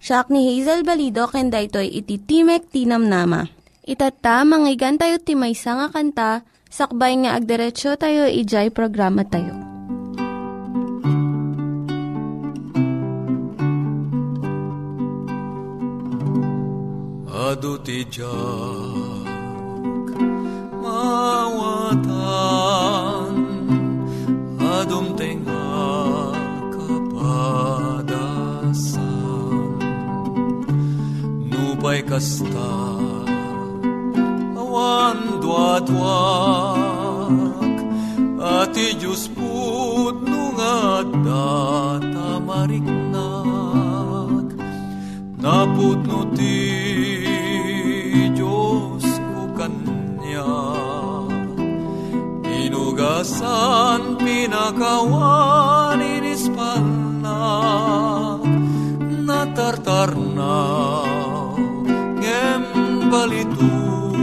Siya ni Hazel Balido ken daytoy iti Timek Tinam Nama. Itata manggigan tayo timaysa nga kanta sakbay nga agderetsyo tayo ijay programa tayo. Adu ti mawatan adum tenga nupay kasta awan duadwak ati Diyos put nungat datamariknak naputno ti Diyos ko kanya inugasan pinakawan inispalna natartarna ngem balituk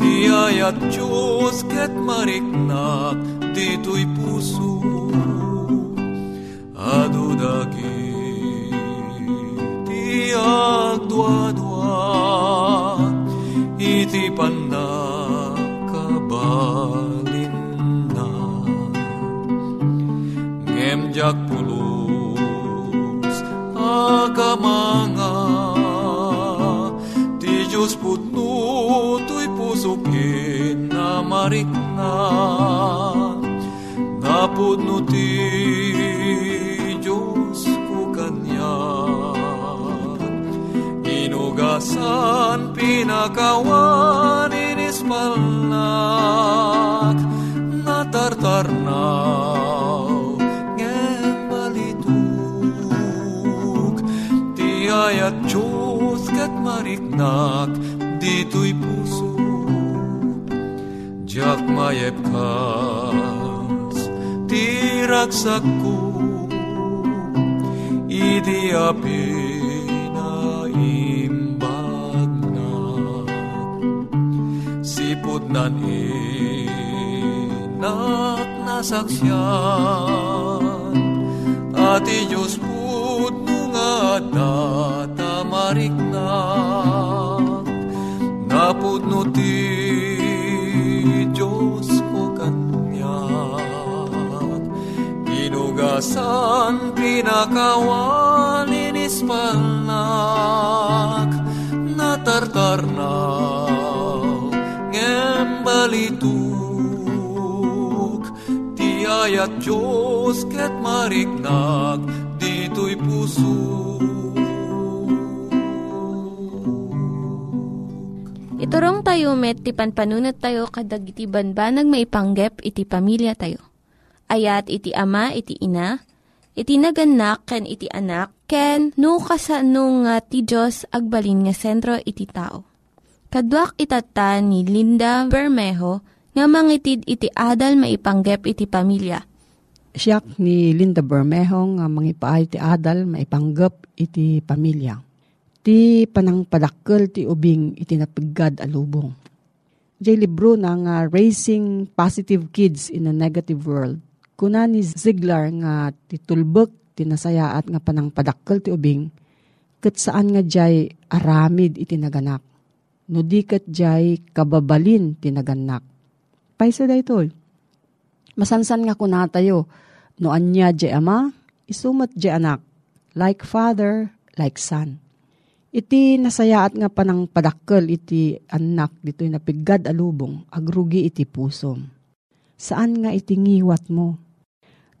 tiayat Diyos ket mariknak dito'y puso adudagi tiag dua-dua iti panakabalinna ngem jak pulos agamanga ti Diyos putno to'y pusukin na marikna napudno ti Diyos ko kanya inugasan pinakawan Diyak mayep kas ti ragsak ko iti api na. Imbag na sipod nan inak nasaksyan ati Diyos put nga datamarik na. Napudno ti inugasan pinakawan inispalnak natartarnaw ngem balituk ti ayat Diyos ket mariknak dito'y puso Iturong tayo met, ti panpanunat tayo kadag iti banbanag maipanggep iti pamilya tayo. Ayat iti ama, iti ina, iti naganak, ken iti anak, ken no, nga ti Diyos agbalin nga sentro iti tao. Kaduak itata ni Linda Bermejo nga mangitid iti adal maipanggep iti pamilya. Siyak ni Linda Bermejo nga mangipaay ti adal maipanggep iti pamilya ti panang padakkel ti ubing iti napigad alubong. Jay libro na nga Raising Positive Kids in a Negative World. Kuna ni Ziegler nga ti tulbek ti nasayaat nga panang padakkel ti ubing ket saan nga jay aramid iti naganak. No di ket jay kababalin ti naganak. Paisa da ito. Masansan nga kuna tayo no anya jay ama isumat jay anak like father like son Iti nasayaat nga panang padakkel iti anak dito'y napigad alubong, agrugi iti pusom. Saan nga iti ngiwat mo?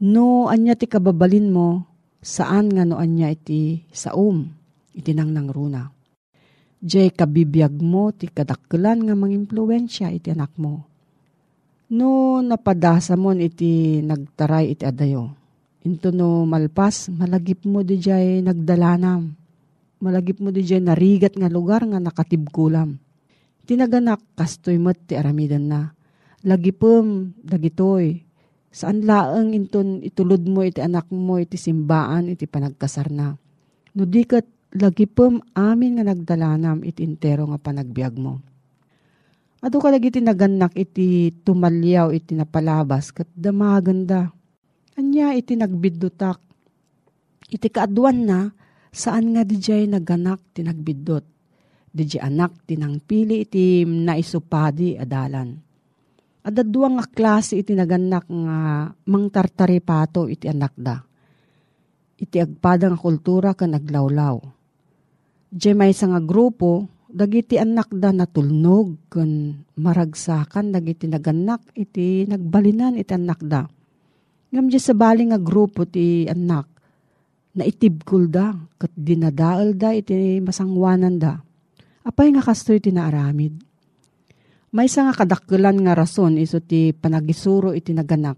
No anya ti kababalin mo, saan nga no anya iti saum, iti nang nangruna. Diyay kabibiyag mo ti kadakkelan nga mangimpluensya iti anak mo. No napadasa mo iti nagtaray iti adayo. Into no malpas, malagip mo di jay nagdalanam malagip mo di dyan narigat nga lugar nga nakatibkulam. Tinaganak kastoy mat ti aramidan na. Lagipem dagitoy. Saan laeng inton itulod mo iti anak mo iti simbaan iti panagkasar na. No di kat lagipem amin nga nagdalanam iti intero nga panagbiag mo. Ado ka lagi naganak iti tumalyaw iti napalabas kat damaganda. Anya iti nagbiddutak. Iti kaadwan na Saan nga dijay naganak tinagbidot? Dijay anak tinangpili iti naisupadi adalan. Adaduang nga klase iti naganak nga mangtartari pato iti anak da. Iti agpada nga kultura ka naglawlaw. Dijay may nga grupo, dagiti anak da natulnog kan maragsakan dagiti naganak iti nagbalinan iti anak da. Ngam sa bali nga grupo ti anak na itibkul da, kat dinadaal da iti masangwanan da. Apay nga kastoy iti naaramid. May nga kadakkelan nga rason iso ti panagisuro iti naganak.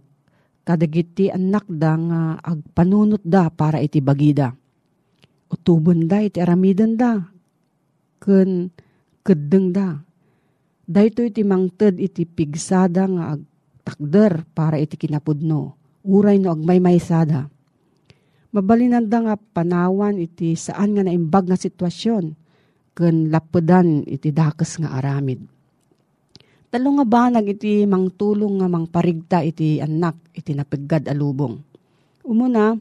Kadagiti anak da nga agpanunot da para iti bagida. Utubon da iti aramidan da. Ken kedeng da. Dahito iti mangted iti pigsada nga agtakder para iti kinapudno. Uray no agmay-maysada Mabalinanda nga panawan iti saan nga naimbag nga sitwasyon ken lapedan iti dakes nga aramid. Talo nga banag iti mangtulong nga mangparigta iti anak iti napiggad alubong. Umuna,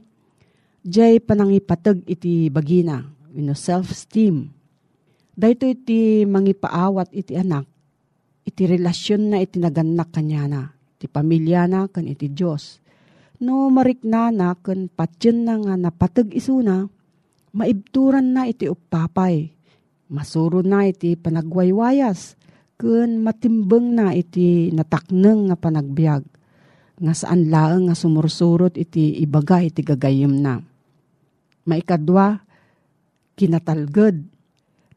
jay panangipatag iti bagina, you self-esteem. Dahito iti mangipaawat iti anak, iti relasyon na iti naganak kanyana, iti pamilya na kan iti Diyos No mariknana ken patyen na nga napatag isuna, maibturan na iti upapay. Masuro na iti panagwaywayas, ken matimbeng na iti natakneng nga panagbiag. Nga saan laeng nga sumursurot iti ibaga iti gagayem na. Maikadwa, kinatalged,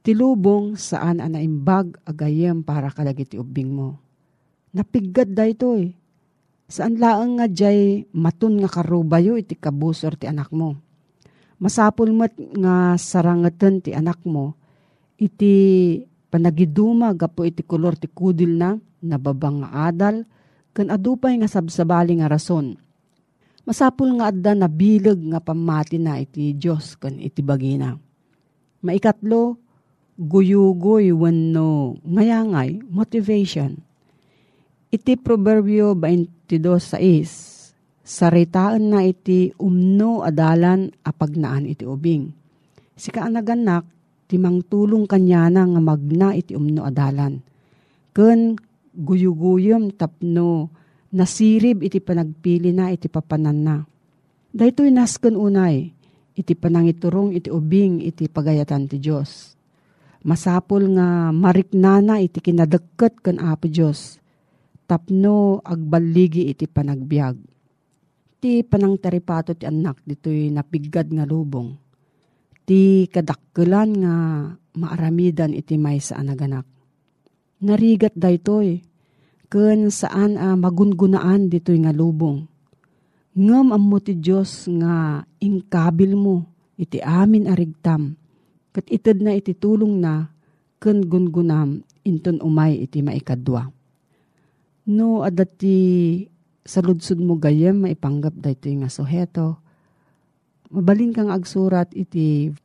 tilubong saan anaimbag agayem para kadagiti ubing mo. Napiggad da ito eh Saan laang nga jay matun nga karubayo iti kabusor ti anak mo. Masapul met nga sarangeten ti anak mo, iti panagiduma gapo iti kolor ti kudil na, nababang nga adal, kan adupay nga sabsabali nga rason. Masapul nga adda na bilag nga pamati na iti Diyos kan iti bagina. Maikatlo, guyugoy wenno ngayangay, motivation Iti Proverbio 22.6 Saritaan na iti umno adalan apagnaan iti ubing. Sika anaganak, timang tulong kanyana nga magna iti umno adalan. Ken guyuguyom tapno nasirib iti panagpili na iti papanan na. Dahito'y nasken unay, iti panangiturong iti ubing iti pagayatan ti Diyos. Masapol nga mariknana iti kinadeket ken Apo Diyos tapno agbaligi iti panagbiag. Ti panang taripato ti anak dito'y napigad nga lubong. Ti kadakkelan nga maaramidan iti may sa anaganak. Narigat daytoy, ken saan a uh, magungunaan ditoy nga lubong. Ngam am mo ti Diyos nga ingkabil mo, iti amin arigtam, kat ited na iti tulong na, ken gungunam, inton umay iti maikadwa. No, adati sa ludsud mo gayem maipanggap daytoy nga suheto, mabalin kang agsurat iti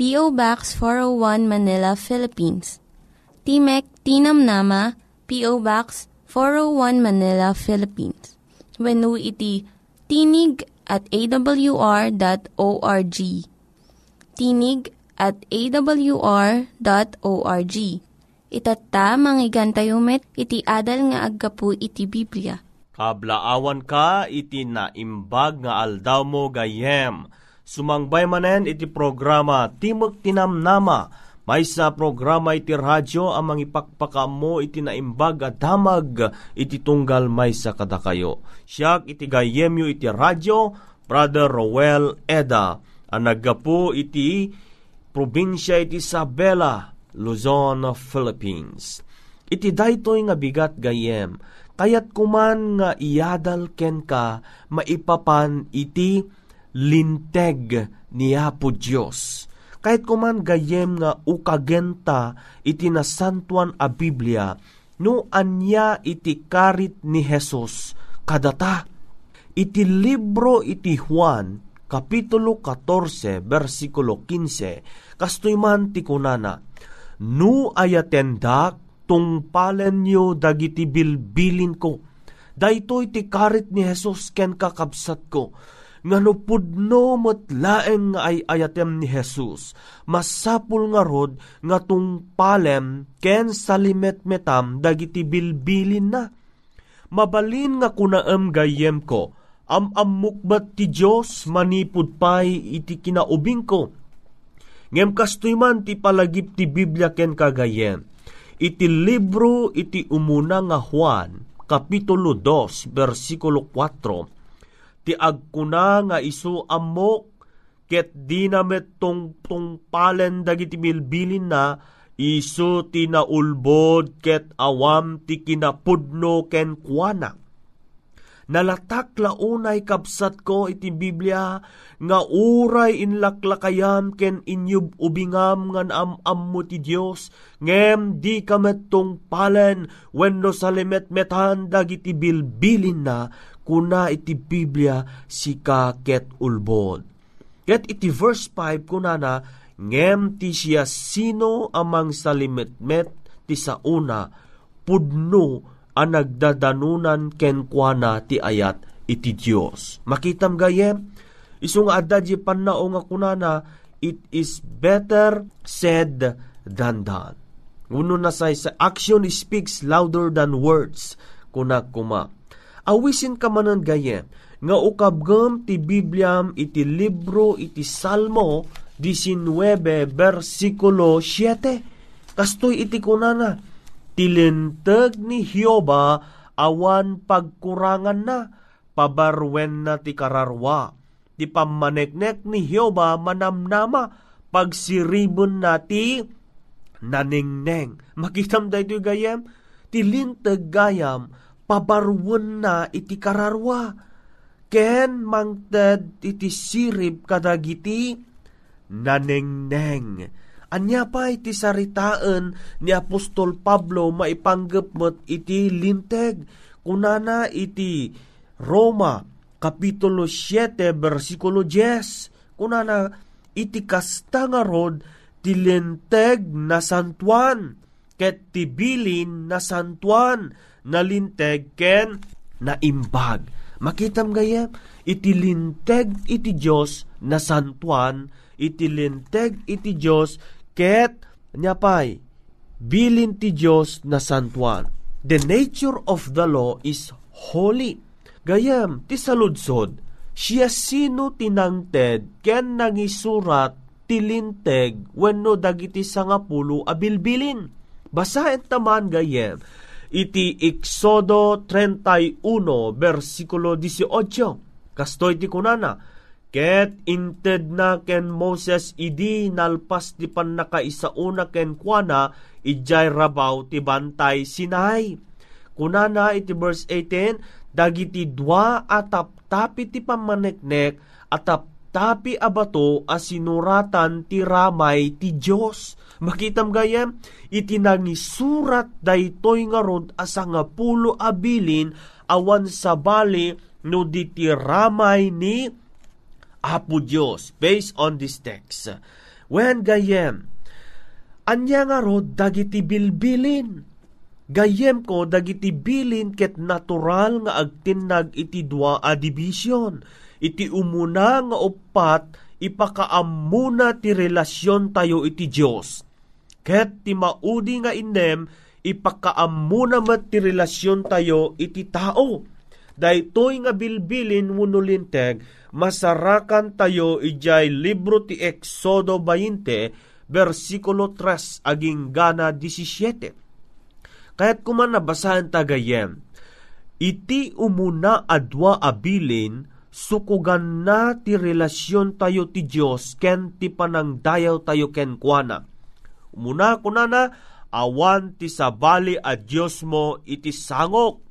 P.O. Box 401 Manila, Philippines. Timek Tinam Nama, P.O. Box 401 Manila, Philippines. When iti tinig at awr.org. Tinig at awr.org. Itatta, manggigan met, iti adal nga aggapu iti Biblia. Kablaawan ka, iti naimbag nga aldaw mo gayem Sumangbay manen iti programa Timog Tinamnama. May sa programa iti radyo amang ipakpaka mo iti naimbag at damag iti tunggal may sa kadakayo. Siyak iti gayemyo iti radyo, Brother Roel Eda, ang naggapo iti probinsya iti Isabela, Luzon, Philippines. Iti daytoy nga bigat gayem, kayat kuman nga iyadal ken ka maipapan iti linteg ni Apo Diyos. Kahit kuman gayem nga ukagenta iti nasantuan a Biblia, no anya iti karit ni Jesus kadata. Iti libro iti Juan, Kapitulo 14, versikulo 15, kastoy man ti kunana, No ayatendak, tungpalen nyo dagiti bilbilin ko. Daytoy ti karit ni Jesus ken kakabsat ko nga no pudno met laeng nga ay ayatem ni Jesus. Masapul nga rod nga tung palem ken salimet metam dagiti bilbilin na. Mabalin nga kunaem gayem ko, am ammukbat ti Diyos manipud pay iti kinaubing ko. Ngem kastoy man ti palagip ti Biblia ken kagayem. Iti libro iti umuna nga Juan, Kapitulo 2, versikulo 4, ti agkuna nga isu amok ket dinamet tong tungpalen dagiti bilbilin na isu ti naulbod ket awam ti kinapudno ken kuana. Nalatak launay kapsat ko iti Biblia nga uray inlaklakayam ken inyub ubingam nga naam mo ti Dios ngem di kamet tong palen wenno salimet metan dagiti bilbilin na kuna iti Biblia si kaket ulbod. Ket iti verse 5 kuna na, ngem ti siya sino amang salimetmet ti sauna, pudno ang nagdadanunan kenkwana ti ayat iti Dios. Makitam gayem, isung adda di panao nga kunana, it is better said than done. Uno na say, sa action speaks louder than words, kuna kuma awisin ka manan gayem, nga ukabgam ti Bibliam iti libro iti Salmo 19 versikulo 7. Kastoy iti kunana, tilintag ni Hioba awan pagkurangan na, pabarwen na ti kararwa. Ti pamaneknek ni Hioba manamnama, pagsiribon na ti naningneng. Makitam da ito gayam, tilintag gayam, pabarwan na iti kararwa. Ken mangted iti sirib kadagiti nanengneng. Anya pa iti saritaan ni Apostol Pablo maipanggap mo't iti linteg. Kunana iti Roma, Kapitulo 7, versikulo 10. Kunana iti kasta nga rod ti linteg na santuan, ket tibilin na santuan, nalinteg ken naimbag. Makitam gaya, itilinteg iti Diyos na santuan, itilinteg iti Diyos ket nyapay, bilin ti Diyos na santuan. the nature of the law is holy. Gayam, ti saludsod, siya sino tinangted ken nangisurat tilinteg wenno dagiti sangapulo abilbilin. Basahin taman gayem, iti Exodo 31 versikulo 18. Kastoy ti kunana, Ket inted na ken Moses idi nalpas di pan nakaisauna ken kuana ijay rabaw ti bantay Sinai. Kunana iti verse 18, dagiti dua atap tapi ti pamaneknek atap tapi abato asinuratan ti ramay ti Diyos. Makitam gayam, itinangisurat daytoy nga rod asa nga pulo abilin awan sa bali no di ti ramay ni Apo Diyos based on this text. When gayem, anya nga rod dagiti bilbilin. Gayem ko dagiti bilin ket natural nga agtinag iti dua a division. Iti umuna nga upat ipakaamuna ti relasyon tayo iti Diyos. Ket ti maudi nga inem ipakaamuna met ti relasyon tayo iti tao. Daytoy nga bilbilin wunulinteg masarakan tayo ijay libro ti Exodo 20, versikulo 3 aging gana 17. Kaya't kuman nabasahan tagayem, iti umuna adwa abilin, sukugan na ti relasyon tayo ti Diyos ken ti panangdayaw tayo ken kuana. Umuna kunana, awan ti sabali a Diyos mo iti sangok.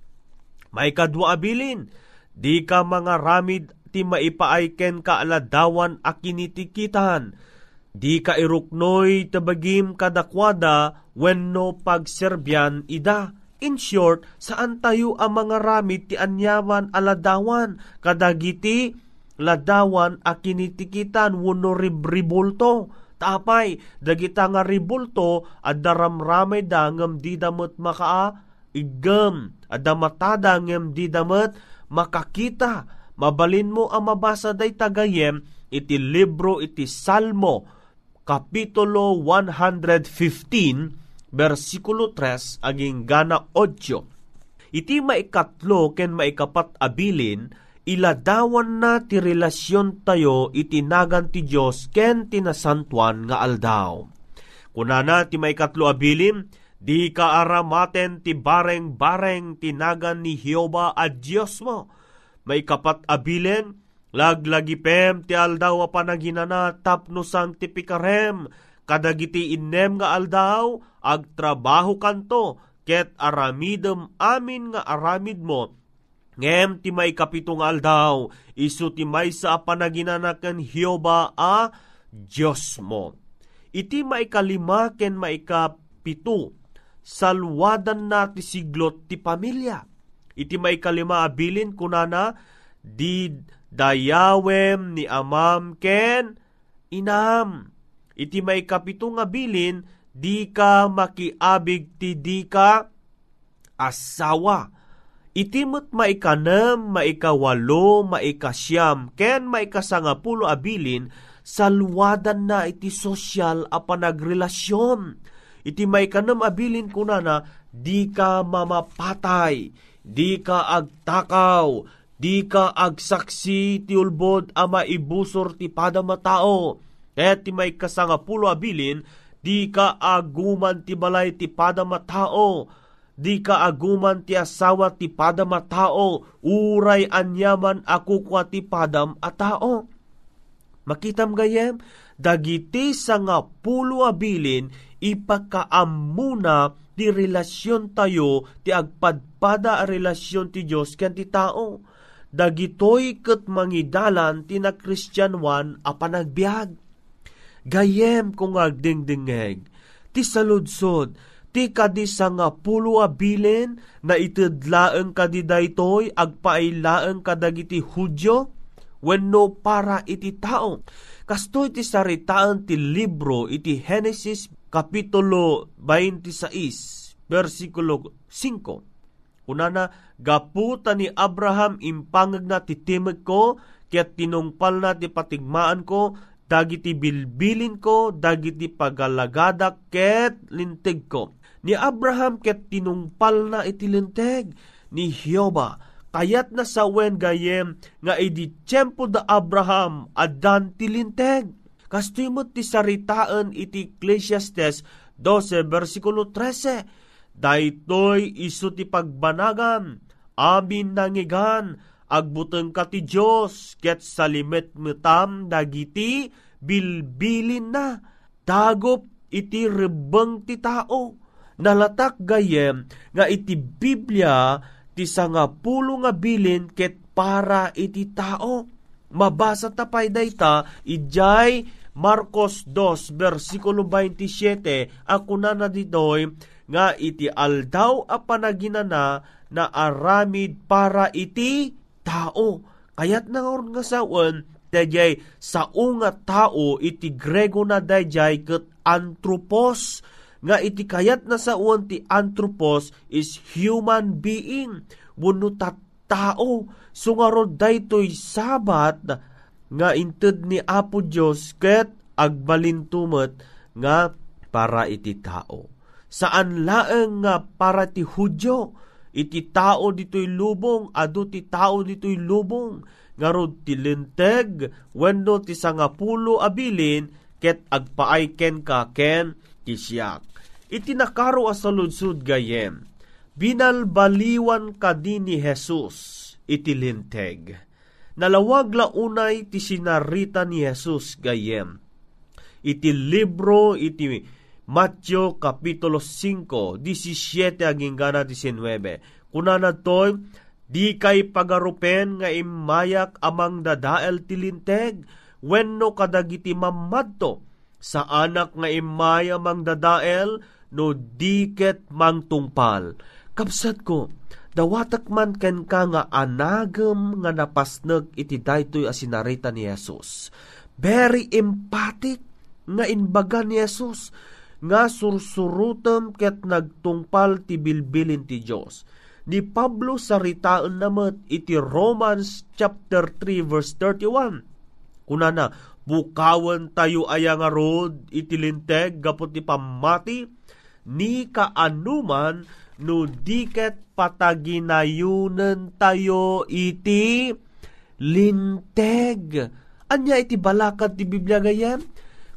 May kadwa abilin, di ka mga ramid ti maipaayken ka aladawan a kinitikitan. Di ka iruknoy tabagim kadakwada wenno pagserbyan ida. In short, saan tayo ang mga ramid ti anyaman aladawan kadagiti ladawan a kinitikitan wenno ribribulto. Tapay, dagita nga ribulto at daramramay da ngam di damot makaa igam. At damatada ngam di damot makakita. Mabalin mo ang mabasa day tagayem iti libro iti Salmo kapitulo 115 versikulo 3 aging gana 8 iti maikatlo ken maikapat abilin iladawan na ti relasyon tayo itinagan ti Dios ken tinasantuan nga aldaw. Kunana ti maikatlo abilin di ka aramaten ti bareng-bareng tinagan ni Hioba a Dios mo. May kapat abilin, laglagipem ti aldaw a panaginana tapno sang tipikarem, kadagiti innem nga aldaw, agtrabaho kanto, ket aramidem amin nga aramid mo, ngem ti may kapitong aldaw, isu ti may sa panaginana ken Hioba a Diyos mo. Iti maikalima ken maikapito, salwadan na ti siglot ti pamilya iti may kalima abilin kunana di dayawem ni amam ken inam. Iti may kapitong abilin di ka makiabig ti di ka asawa. Iti mo't maikanam, maikawalo, maikasyam, ken maikasangapulo abilin, salwadan na iti sosyal a panagrelasyon. Iti maikanam abilin kunana, di ka mamapatay, di ka agtakaw, di ka agsaksi ti ulbod a maibusor ti pada matao. Ket ti may kasangapulo abilin, di ka aguman ti balay ti pada matao, di ka aguman ti asawa ti pada matao, uray anyaman ako kwa ti padam a tao. Makitam gayem, dagiti sangapulo abilin, ipakaamuna ti relasyon tayo, ti agpadpada a relasyon ti Diyos ken ti tao. Dagitoy ket mangidalan ti na Kristyanwan a panagbiag. Gayem kung agdingdingeg, ti saludsod, ti kadisa nga pulo abilin na itidlaeng kadidaytoy agpailaeng kadagiti Hudyo, wenno para iti tao. Kasto iti saritaan ti libro iti Genesis Kapitulo 26, versikulo 5. Unana, gaputa ni Abraham impangag na titimag ko, kaya tinungpal na ti patigmaan ko, dagiti bilbilin ko, dagiti pagalagadak ket linteg ko. Ni Abraham ket tinungpal na iti linteg ni Hioba. Kayat na sawen gayem nga idi tiyempo da Abraham adan tilinteg. Kastoy mo ti saritaan iti Ecclesiastes 12 versikulo 13. Daytoy iso ti pagbanagan, amin nangigan, agbuteng ka ti Diyos, ket salimet metam dagiti bilbilin na, dagop iti rebeng ti tao, nalatak gayem nga iti Biblia ti sangapulo nga bilin ket para iti tao. Mabasa tapay dayta ijay Marcos 2 versikulo 27 ako na na ditoy nga iti aldaw a panaginana na aramid para iti tao. Kayat na nga sawan, dayjay sa unga tao iti Grego na dayjay ket anthropos nga iti kayat na sa ti anthropos is human being. Wenno tao. Sungarod daytoy sabat nga inted ni Apo Dios ket agbalintumet nga para iti tao. Saan laeng nga para ti Hudyo iti tao dito'y lubong, adu ti tao dito'y lubong, ngarod ti linteg, wenno ti sangapulo abilin, ket agpaay ken ka ken ti siyak. Iti nakaro asaludsud gayem, binalbaliwan ka din ni Jesus, iti linteg. Nalawag la unay ti sinarita ni Jesus gayem. Iti libro, iti Matthew Kapitulo 5, 17 aging gana 19. Kunana to'y, di kay pagarupen nga imayak amang dadael tilinteg, wenno kadagiti mamadto, sa anak nga imaya mang dadael, no diket mang tungpal. Kapsat ko, dawatak man ken ka nga anagem nga napasneg iti daytoy asinarita ni Jesus. Very empathic nga inbaga ni Jesus nga sursurutem ket nagtungpal ti bilbilin ti Dios. Ni Pablo saritaan namet iti Romans chapter 3 verse 31. Kunana, bukawan tayo aya nga rod iti linteg gapot ti pamati ni kaanuman no diket pataginayunen tayo iti linteg. Anya iti balakad ti Biblia gayem?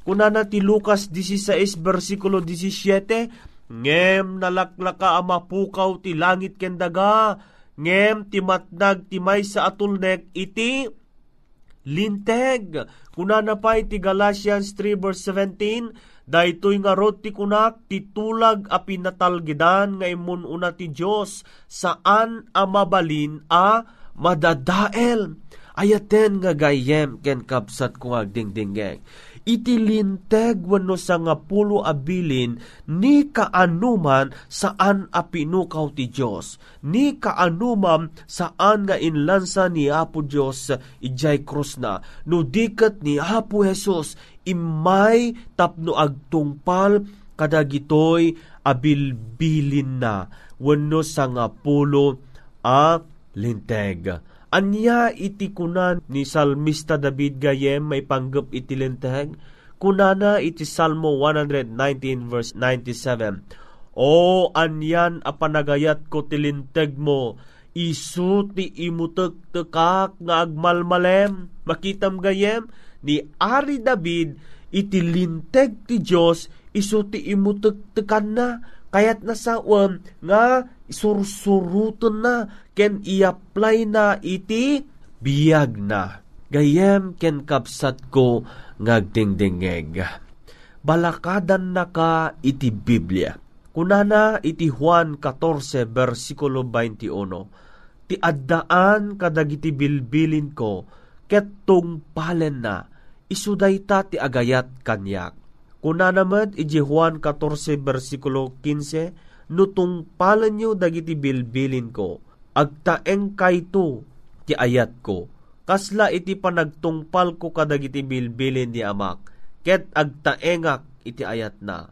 Kunana ti Lucas 16 versikulo 17, Ngem nalaklaka ama pukaw ti langit ken daga, ngem ti matnag ti may sa atulnek iti linteg. Kunana pa iti Galatians 3 verse 17, Daytoy nga rod ti kunak ti tulag a pinatalgidan nga imun una ti Dios saan a mabalin a madadael. Ayaten nga gayem ken kapsat ko agdingdinggeng iti linteg wano sa nga pulo abilin ni kaanuman saan a pinukaw ti Dios. Ni kaanuman saan nga inlansa ni Apo Dios ijay krus na. No diket ni Apo Jesus imay tapno agtungpal kadagitoy abilbilin na wano sa nga pulo a linteg Anya iti kunan ni Salmista David gayem may panggap iti linteg? Kunana iti Salmo 119 verse 97. O anyan a panagayat ko tilinteg mo, isu ti imutek tekak nga agmalmalem. Makitam gayem ni Ari David iti linteg ti Dios isu ti imutek tekan na kayat nasawan nga sursuruton na ken i-apply na iti biyag na. Gayem ken kapsat ko ngagdingdingeg. Balakadan na ka iti Biblia. Kunana iti Juan 14 versikulo 21. Ti addaan kadagiti bilbilin ko ket tungpalen na isuday ta ti agayat kanyak Kuna naman, iji Juan 14 versikulo 15, nutong palan nyo dagiti bilbilin ko, agtaeng kayto ti ayat ko, kasla iti panagtungpal ko kadagiti bilbilin ni amak, ket agtaengak iti ayat na.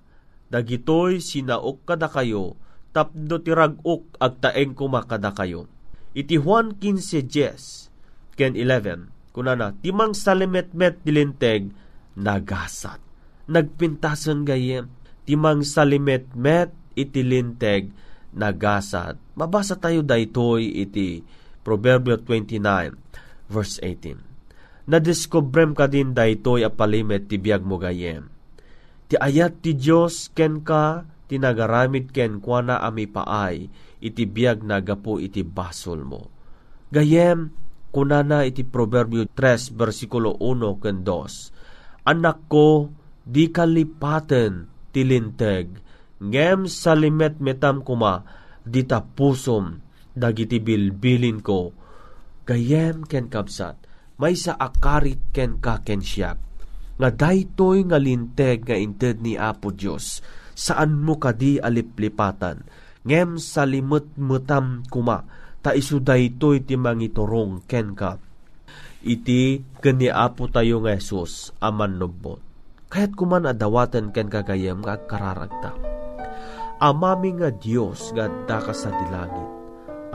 Dagitoy sinaok kada kayo, tapdo ti ragok agtaeng kumakada kayo. Iti Juan 15 Jes, ken 11, kunana, timang salimet-met dilinteg, nagasat. Nagpintasan gayem, timang salimet-met itilinteg nagasat. Mabasa tayo daytoy iti Proverbio 29 verse 18. Nadiskubrem ka din daytoy apalimet ti biyag mo gayem. Ti ayat ti Diyos ken ka tinagaramid ken kwa ami paay iti biyag nagapo iti basol mo. Gayem, kunana iti Proverbio 3 versikulo 1 ken 2. Anak ko, di kalipaten tilinteg, ngem salimet metam kuma, dita pusom, dagiti bilbilin ko. Gayem ken kapsat, may sa akarit ken ka ken siyak. Nga daytoy nga linteg nga inted ni Apo Dios saan mo kadi aliplipatan, ngem salimut mutam kuma, ta isu daytoy ti mangiturong ken ka iti apo tayo nga Jesus aman nubbot. Kaya't kuman adawatan ken kagayam nga kararagta. Amami nga Dios nga daka sa dilangit.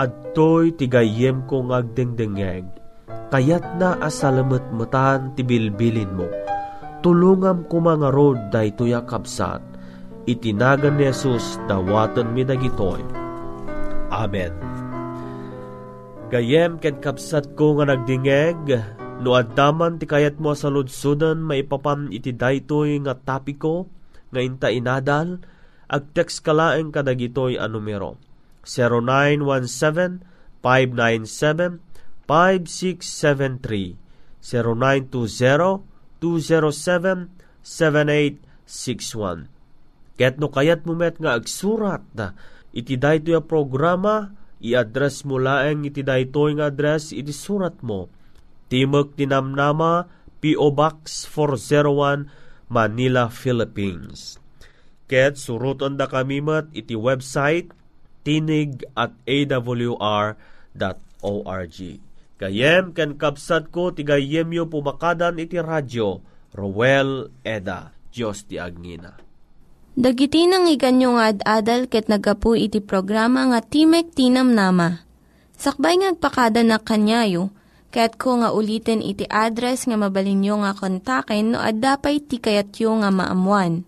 Adtoy tigayem ko ngagdengdengeg. Kayat na asalamet metan ti bilbilin mo. Tulungam ko mga rod daytoy kabsat. Itinagan ni Jesus dawatan mi dagitoy. Amen. Gayem ken kapsat ko nga nagdingeg, no addaman ti kayat mo sa ludsudan maipapan iti daytoy nga tapiko, nga inta inadal, ag text kalaeng kadagitoy a numero. 0917-597-5673 0920-207-7861 Ket no kayat mo met nga agsurat na iti daytoy a programa i-address mo laeng iti daytoy nga address iti surat mo. Timog Tinamnama, P.O. Box 401, Manila, Philippines. Ket suruton da kami mat iti website tinig at awr.org. Kayem ken kapsat ko ti gayemyo pumakadan iti radyo Rowel Eda. Diyos ti Agngina. Dagiti nang iganyo nga ad-adal ket nagapu iti programa nga Timek Tinam Nama. Sakbay ngagpakada na kanyayo, ket ko nga ulitin iti address nga mabalinyo nga kontaken no ad-dapay tikayatyo nga maamuan.